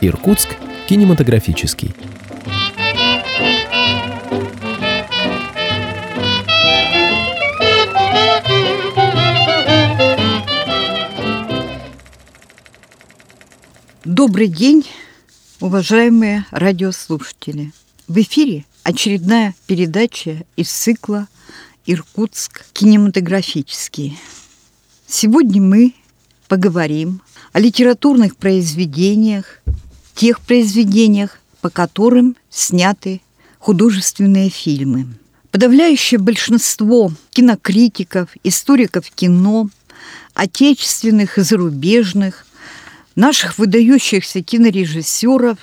Иркутск кинематографический. Добрый день, уважаемые радиослушатели. В эфире очередная передача из цикла «Иркутск кинематографический». Сегодня мы поговорим о литературных произведениях, тех произведениях, по которым сняты художественные фильмы. Подавляющее большинство кинокритиков, историков кино, отечественных и зарубежных, наших выдающихся кинорежиссеров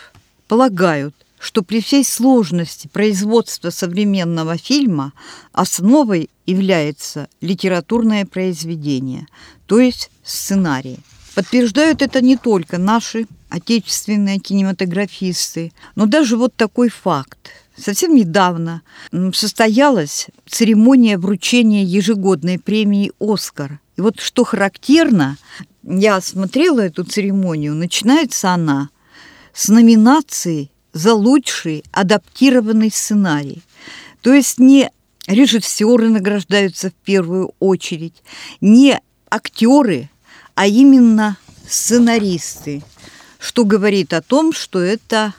полагают, что при всей сложности производства современного фильма основой является литературное произведение, то есть сценарий. Подтверждают это не только наши отечественные кинематографисты, но даже вот такой факт. Совсем недавно состоялась церемония вручения ежегодной премии «Оскар». И вот что характерно, я смотрела эту церемонию, начинается она с номинации за лучший адаптированный сценарий. То есть не режиссеры награждаются в первую очередь, не актеры, а именно сценаристы, что говорит о том, что это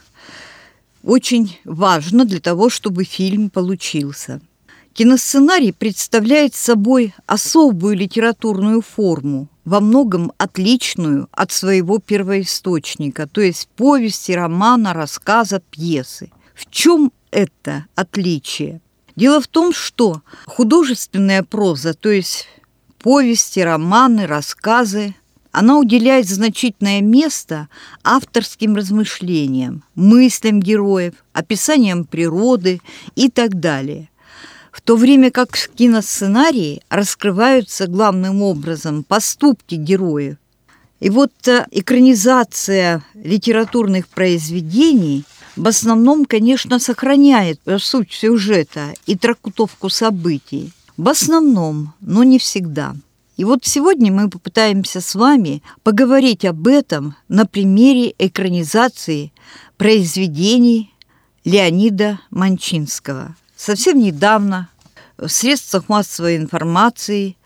очень важно для того, чтобы фильм получился. Киносценарий представляет собой особую литературную форму, во многом отличную от своего первоисточника, то есть повести, романа, рассказа, пьесы. В чем это отличие? Дело в том, что художественная проза, то есть повести, романы, рассказы, она уделяет значительное место авторским размышлениям, мыслям героев, описаниям природы и так далее. В то время как в киносценарии раскрываются главным образом поступки героев. И вот э, экранизация литературных произведений в основном, конечно, сохраняет суть сюжета и трактовку событий. В основном, но не всегда. И вот сегодня мы попытаемся с вами поговорить об этом на примере экранизации произведений Леонида Манчинского. Совсем недавно в средствах массовой информации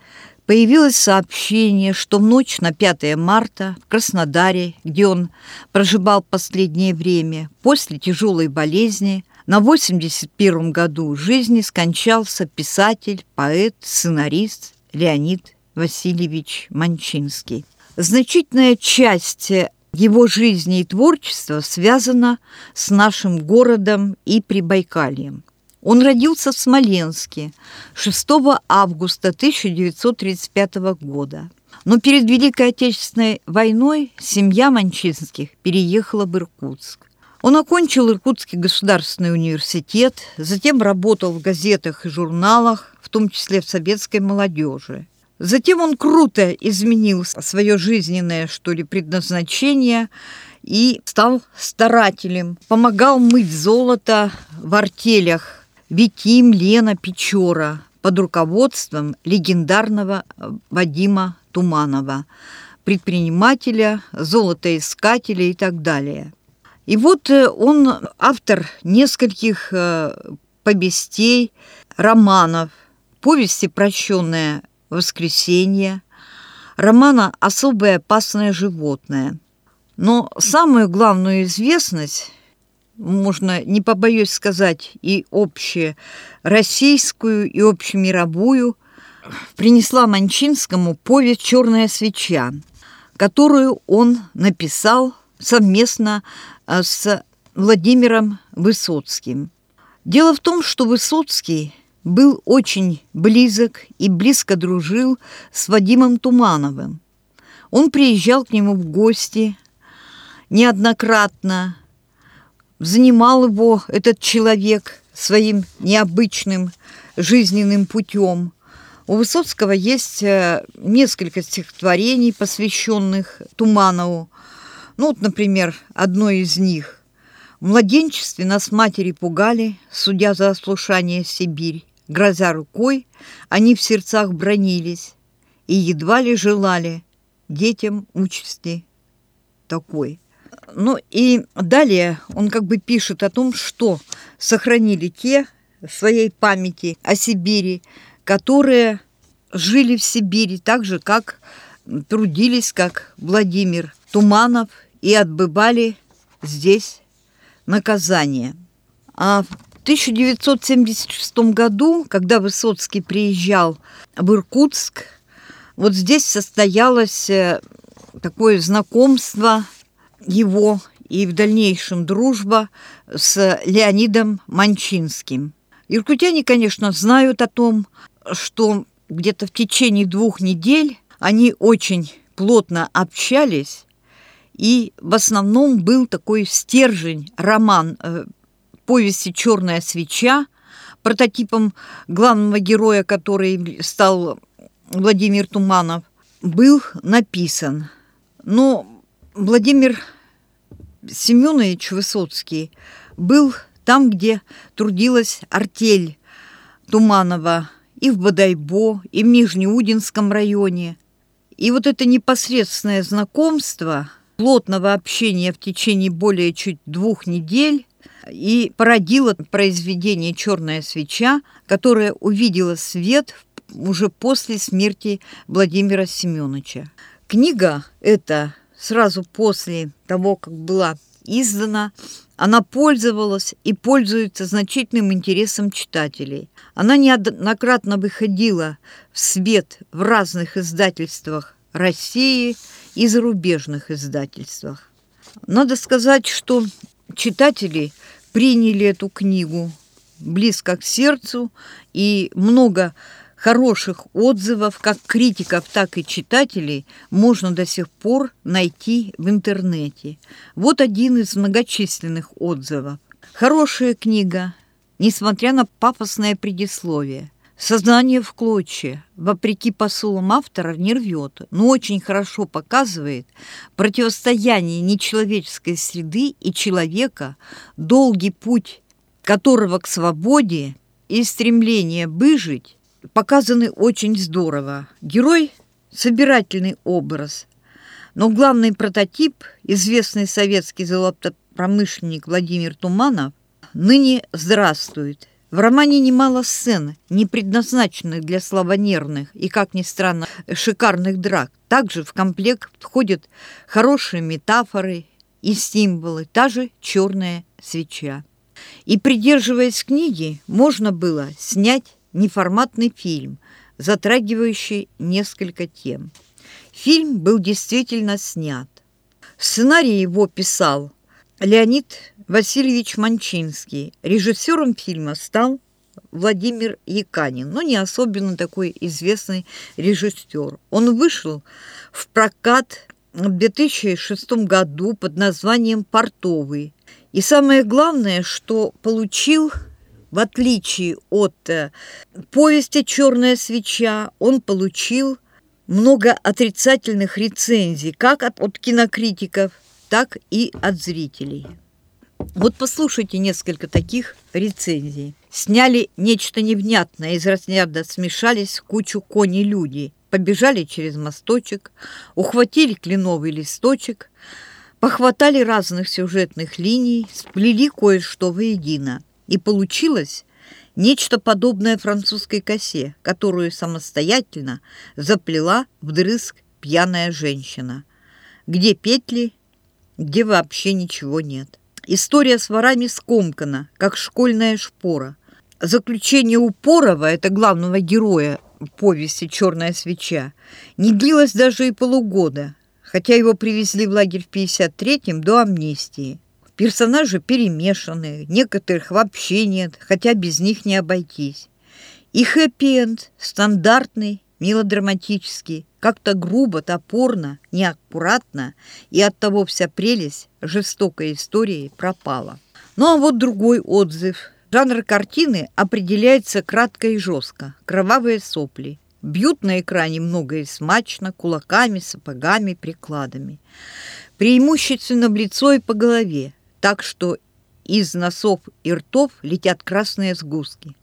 появилось сообщение, что в ночь на 5 марта в Краснодаре, где он проживал последнее время, после тяжелой болезни – на 81 году жизни скончался писатель, поэт, сценарист Леонид Васильевич Манчинский. Значительная часть его жизни и творчества связана с нашим городом и Прибайкальем. Он родился в Смоленске 6 августа 1935 года. Но перед Великой Отечественной войной семья Манчинских переехала в Иркутск. Он окончил Иркутский государственный университет, затем работал в газетах и журналах, в том числе в советской молодежи. Затем он круто изменил свое жизненное, что ли, предназначение и стал старателем. Помогал мыть золото в артелях Витим, Лена, Печора под руководством легендарного Вадима Туманова, предпринимателя, золотоискателя и так далее – и вот э, он автор нескольких э, повестей, романов, повести «Прощенное воскресенье», романа «Особое опасное животное». Но самую главную известность, можно, не побоюсь сказать, и общероссийскую, и общемировую, принесла Манчинскому повесть «Черная свеча», которую он написал совместно а, с Владимиром Высоцким. Дело в том, что Высоцкий был очень близок и близко дружил с Вадимом Тумановым. Он приезжал к нему в гости неоднократно, занимал его этот человек своим необычным жизненным путем. У Высоцкого есть э, несколько стихотворений, посвященных Туманову. Ну вот, например, одно из них. В младенчестве нас матери пугали, судя за ослушание Сибирь. грозя рукой, они в сердцах бронились и едва ли желали детям участи такой. Ну и далее он как бы пишет о том, что сохранили те своей памяти о Сибири, которые жили в Сибири так же, как трудились, как Владимир Туманов, и отбывали здесь наказание. А в 1976 году, когда Высоцкий приезжал в Иркутск, вот здесь состоялось э, такое знакомство его и в дальнейшем дружба с Леонидом Манчинским. Иркутяне, конечно, знают о том, что где-то в течение двух недель они очень плотно общались, и в основном был такой стержень, роман э, повести «Черная свеча», прототипом главного героя, который стал Владимир Туманов, был написан. Но Владимир Семенович Высоцкий был там, где трудилась артель Туманова и в Бодайбо, и в Нижнеудинском районе. И вот это непосредственное знакомство, плотного общения в течение более чуть двух недель и породило произведение «Черная свеча», которое увидело свет уже после смерти Владимира Семеновича. Книга эта сразу после того, как была издана, она пользовалась и пользуется значительным интересом читателей. Она неоднократно выходила в свет в разных издательствах России и зарубежных издательствах. Надо сказать, что читатели приняли эту книгу близко к сердцу, и много хороших отзывов, как критиков, так и читателей, можно до сих пор найти в интернете. Вот один из многочисленных отзывов. Хорошая книга, несмотря на пафосное предисловие. Сознание в клочья, вопреки посулам автора, не рвет, но очень хорошо показывает противостояние нечеловеческой среды и человека, долгий путь которого к свободе и стремление выжить показаны очень здорово. Герой – собирательный образ, но главный прототип, известный советский золотопромышленник Владимир Туманов, ныне здравствует. В романе немало сцен, не предназначенных для слабонервных и, как ни странно, шикарных драк. Также в комплект входят хорошие метафоры и символы, та же черная свеча. И, придерживаясь книги, можно было снять неформатный фильм, затрагивающий несколько тем. Фильм был действительно снят. Сценарий его писал Леонид Васильевич Манчинский. Режиссером фильма стал Владимир Яканин, но не особенно такой известный режиссер. Он вышел в прокат в 2006 году под названием «Портовый». И самое главное, что получил в отличие от э, повести «Черная свеча», он получил много отрицательных рецензий, как от, от кинокритиков, так и от зрителей. Вот послушайте несколько таких рецензий. Сняли нечто невнятное, из разряда смешались кучу кони-люди, побежали через мосточек, ухватили кленовый листочек, похватали разных сюжетных линий, сплели кое-что воедино – и получилось нечто подобное французской косе, которую самостоятельно заплела вдрызг пьяная женщина. Где петли, где вообще ничего нет. История с ворами скомкана, как школьная шпора. Заключение Упорова, это главного героя повести «Черная свеча», не длилось даже и полугода, хотя его привезли в лагерь в 53-м до амнистии. Персонажи перемешаны, некоторых вообще нет, хотя без них не обойтись. И хэппи-энд стандартный, мелодраматический, как-то грубо, топорно, неаккуратно, и оттого вся прелесть жестокой истории пропала. Ну а вот другой отзыв. Жанр картины определяется кратко и жестко. Кровавые сопли. Бьют на экране много и смачно, кулаками, сапогами, прикладами. Преимущественно в лицо и по голове так что из носов и ртов летят красные сгустки.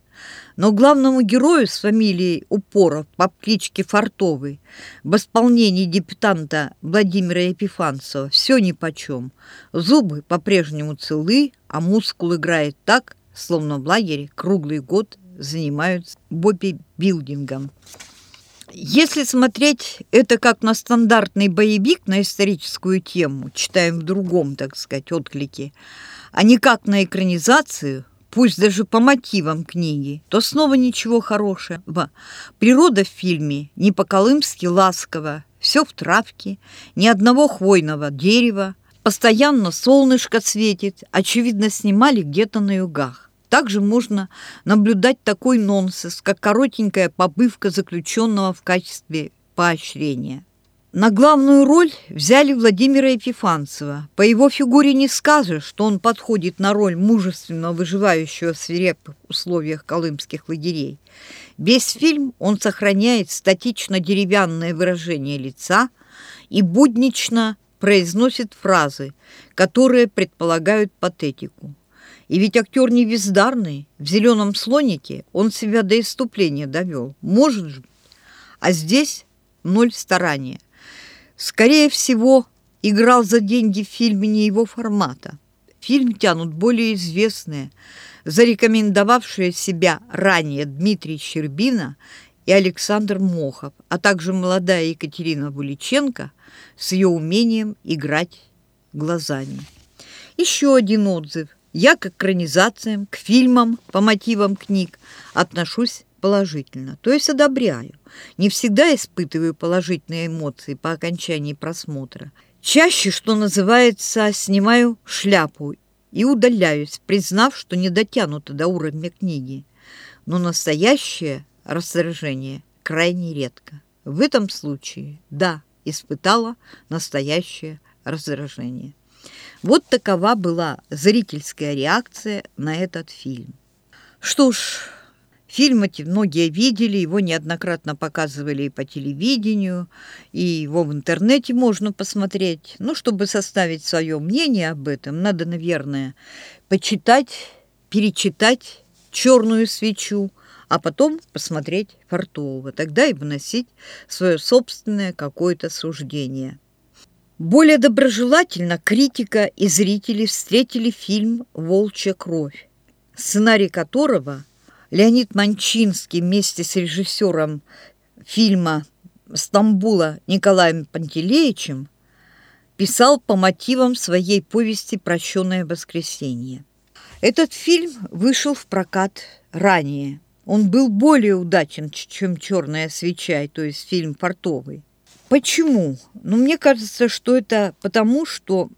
Но главному герою с фамилией Упоров по кличке Фартовый в исполнении депутанта Владимира Епифанцева все нипочем. Зубы по-прежнему целы, а мускул играет так, словно в лагере круглый год занимаются бобби-билдингом. Если смотреть это как на стандартный боевик на историческую тему, читаем в другом, так сказать, отклике, а не как на экранизацию, пусть даже по мотивам книги, то снова ничего хорошего. Природа в фильме не по-колымски ласково, все в травке, ни одного хвойного дерева, постоянно солнышко светит, очевидно, снимали где-то на югах. Также можно наблюдать такой нонсенс, как коротенькая побывка заключенного в качестве поощрения. На главную роль взяли Владимира Епифанцева. По его фигуре не скажешь, что он подходит на роль мужественного выживающего в свирепых условиях колымских лагерей. Весь фильм он сохраняет статично-деревянное выражение лица и буднично произносит фразы, которые предполагают патетику. И ведь актер не бездарный. В «Зеленом слонике» он себя до иступления довел. Может же. А здесь ноль старания. Скорее всего, играл за деньги в фильме не его формата. Фильм тянут более известные, зарекомендовавшие себя ранее Дмитрий Щербина и Александр Мохов, а также молодая Екатерина Буличенко с ее умением играть глазами. Еще один отзыв. Я к экранизациям, к фильмам по мотивам книг отношусь положительно, то есть одобряю. Не всегда испытываю положительные эмоции по окончании просмотра. Чаще, что называется, снимаю шляпу и удаляюсь, признав, что не дотянуто до уровня книги. Но настоящее раздражение крайне редко. В этом случае, да, испытала настоящее раздражение. Вот такова была зрительская реакция на этот фильм. Что ж, фильм эти многие видели, его неоднократно показывали и по телевидению, и его в интернете можно посмотреть. Ну, чтобы составить свое мнение об этом, надо, наверное, почитать, перечитать «Черную свечу», а потом посмотреть Фартового, тогда и выносить свое собственное какое-то суждение – более доброжелательно критика и зрители встретили фильм «Волчья кровь», сценарий которого Леонид Манчинский вместе с режиссером фильма «Стамбула» Николаем Пантелеичем писал по мотивам своей повести «Прощенное воскресенье». Этот фильм вышел в прокат ранее. Он был более удачен, чем «Черная свеча», то есть фильм «Фартовый». Почему? Ну, мне кажется, что это потому, что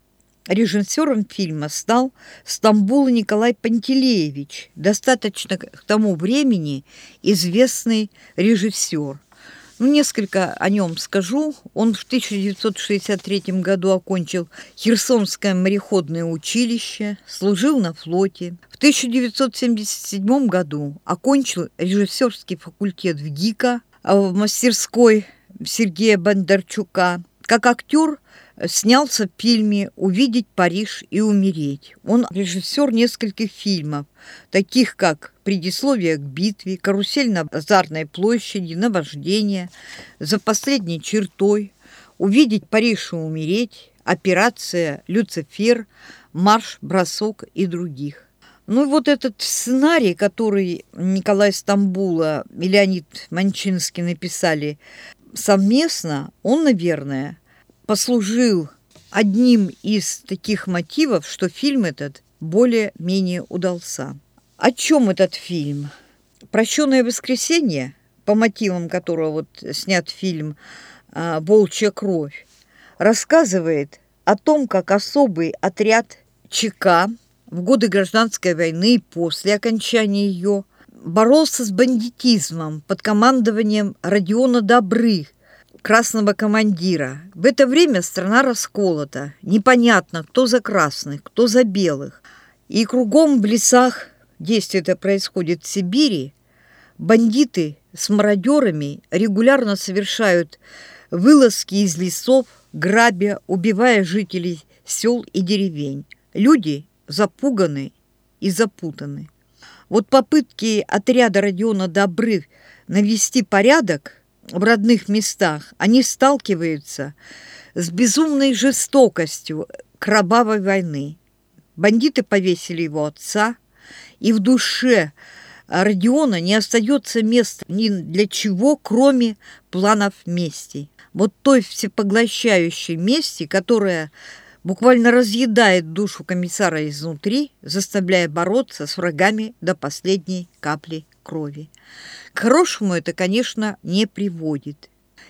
режиссером фильма стал Стамбул Николай Пантелеевич, достаточно к тому времени известный режиссер. Ну, несколько о нем скажу. Он в 1963 году окончил Херсонское мореходное училище, служил на флоте. В 1977 году окончил режиссерский факультет в ГИКа, а в мастерской Сергея Бондарчука. Как актер снялся в фильме «Увидеть Париж и умереть». Он режиссер нескольких фильмов, таких как «Предисловие к битве», «Карусель на Базарной площади», «Наваждение», «За последней чертой», «Увидеть Париж и умереть», «Операция Люцифер», «Марш, бросок» и других. Ну и вот этот сценарий, который Николай Стамбула и Леонид Манчинский написали совместно он, наверное, послужил одним из таких мотивов, что фильм этот более-менее удался. О чем этот фильм? «Прощенное воскресенье», по мотивам которого вот снят фильм а, «Волчья кровь», рассказывает о том, как особый отряд ЧК в годы гражданской войны и после окончания ее – боролся с бандитизмом под командованием Родиона Добры, красного командира. В это время страна расколота. Непонятно, кто за красных, кто за белых. И кругом в лесах, действие это происходит в Сибири, бандиты с мародерами регулярно совершают вылазки из лесов, грабя, убивая жителей сел и деревень. Люди запуганы и запутаны. Вот попытки отряда Родиона Добры навести порядок в родных местах, они сталкиваются с безумной жестокостью кровавой войны. Бандиты повесили его отца, и в душе Родиона не остается места ни для чего, кроме планов мести. Вот той всепоглощающей мести, которая буквально разъедает душу комиссара изнутри, заставляя бороться с врагами до последней капли крови. К хорошему это, конечно, не приводит.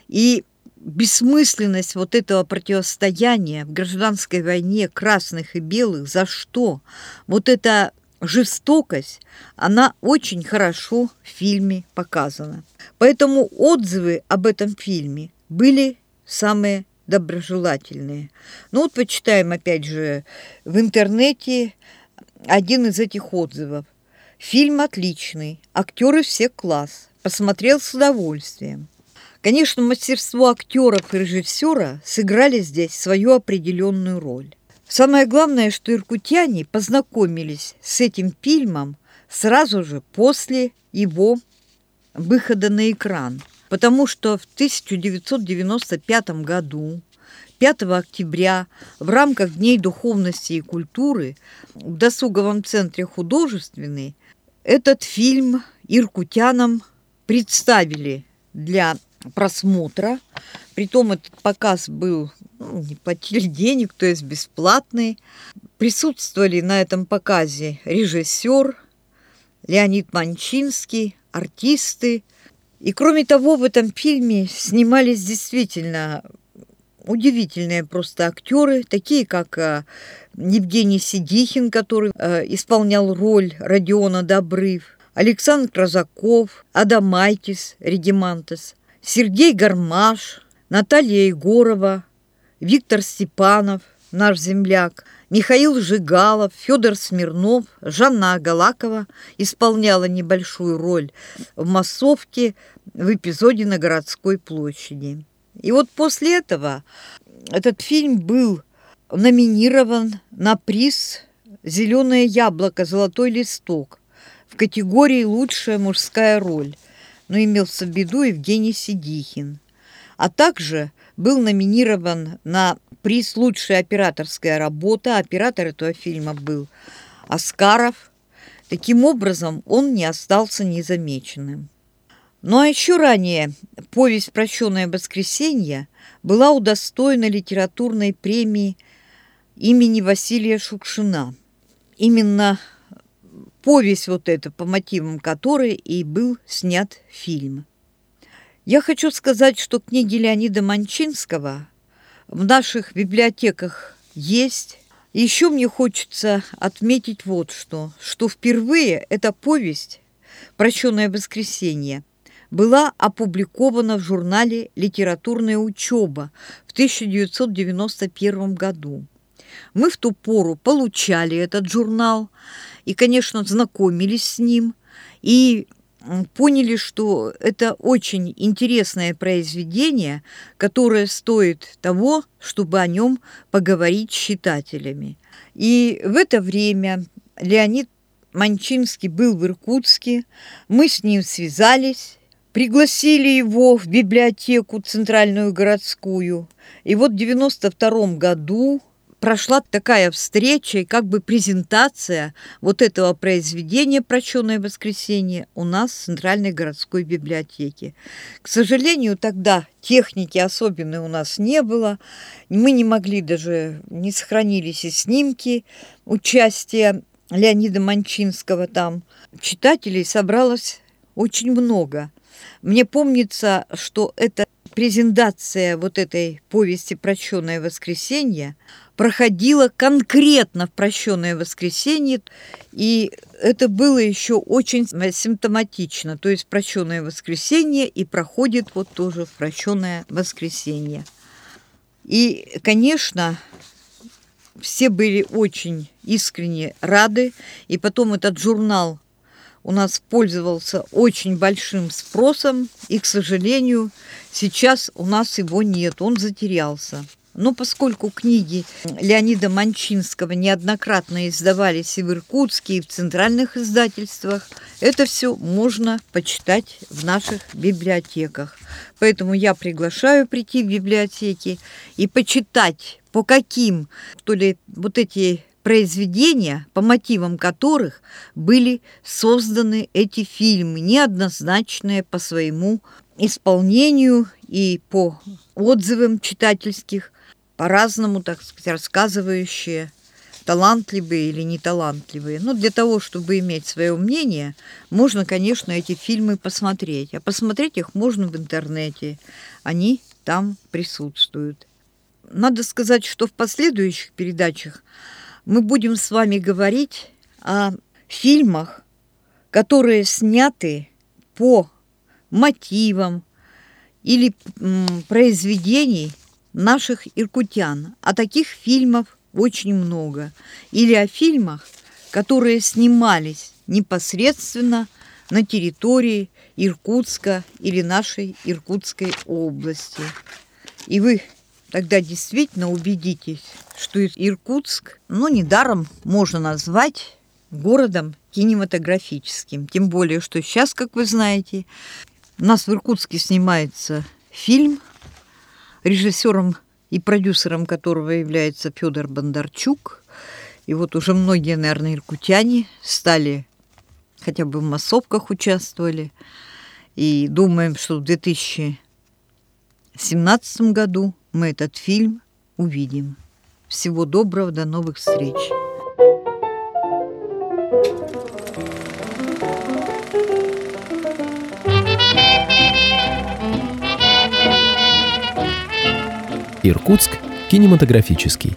И бессмысленность вот этого противостояния в гражданской войне красных и белых, за что? Вот эта жестокость, она очень хорошо в фильме показана. Поэтому отзывы об этом фильме были самые доброжелательные. Ну вот почитаем опять же в интернете один из этих отзывов. Фильм отличный, актеры все класс, посмотрел с удовольствием. Конечно, мастерство актеров и режиссера сыграли здесь свою определенную роль. Самое главное, что иркутяне познакомились с этим фильмом сразу же после его выхода на экран, потому что в 1995 году 5 октября в рамках Дней духовности и культуры в досуговом центре художественный этот фильм иркутянам представили для просмотра. Притом этот показ был, ну, не платили денег, то есть бесплатный. Присутствовали на этом показе режиссер Леонид Манчинский, артисты. И кроме того, в этом фильме снимались действительно удивительные просто актеры, такие как э, Евгений Сидихин, который э, исполнял роль Родиона Добрыв, Александр Крозаков, Адамайтис Редимантес, Сергей Гармаш, Наталья Егорова, Виктор Степанов, наш земляк, Михаил Жигалов, Федор Смирнов, Жанна Агалакова исполняла небольшую роль в массовке в эпизоде на городской площади. И вот после этого этот фильм был номинирован на приз «Зеленое яблоко. Золотой листок» в категории «Лучшая мужская роль» но имелся в виду Евгений Сидихин. А также был номинирован на приз «Лучшая операторская работа». Оператор этого фильма был Оскаров. Таким образом, он не остался незамеченным. Ну а еще ранее повесть «Прощенное воскресенье» была удостоена литературной премии имени Василия Шукшина. Именно повесть вот эта, по мотивам которой и был снят фильм. Я хочу сказать, что книги Леонида Манчинского в наших библиотеках есть. Еще мне хочется отметить вот что, что впервые эта повесть «Прощенное воскресенье» была опубликована в журнале «Литературная учеба» в 1991 году. Мы в ту пору получали этот журнал, и, конечно, знакомились с ним и поняли, что это очень интересное произведение, которое стоит того, чтобы о нем поговорить с читателями. И в это время Леонид Манчинский был в Иркутске, мы с ним связались, пригласили его в библиотеку центральную городскую. И вот в 92 году прошла такая встреча и как бы презентация вот этого произведения «Прощенное воскресенье» у нас в Центральной городской библиотеке. К сожалению, тогда техники особенной у нас не было. Мы не могли даже, не сохранились и снимки участия Леонида Манчинского там. Читателей собралось очень много. Мне помнится, что эта презентация вот этой повести «Прощенное воскресенье» проходила конкретно в прощенное воскресенье, и это было еще очень симптоматично. То есть прощенное воскресенье и проходит вот тоже в прощенное воскресенье. И, конечно, все были очень искренне рады, и потом этот журнал у нас пользовался очень большим спросом, и, к сожалению, сейчас у нас его нет, он затерялся. Но поскольку книги Леонида Манчинского неоднократно издавались и в Иркутске, и в центральных издательствах, это все можно почитать в наших библиотеках. Поэтому я приглашаю прийти в библиотеки и почитать, по каким, то ли вот эти произведения, по мотивам которых были созданы эти фильмы, неоднозначные по своему исполнению и по отзывам читательских, по-разному, так сказать, рассказывающие, талантливые или неталантливые. Но для того, чтобы иметь свое мнение, можно, конечно, эти фильмы посмотреть. А посмотреть их можно в интернете. Они там присутствуют. Надо сказать, что в последующих передачах мы будем с вами говорить о фильмах, которые сняты по мотивам или произведений наших иркутян. А таких фильмов очень много. Или о фильмах, которые снимались непосредственно на территории Иркутска или нашей Иркутской области. И вы тогда действительно убедитесь, что Иркутск, ну, недаром можно назвать городом кинематографическим. Тем более, что сейчас, как вы знаете, у нас в Иркутске снимается фильм, режиссером и продюсером которого является Федор Бондарчук. И вот уже многие, наверное, иркутяне стали хотя бы в массовках участвовали. И думаем, что в 2017 году мы этот фильм увидим. Всего доброго, до новых встреч. Иркутск кинематографический.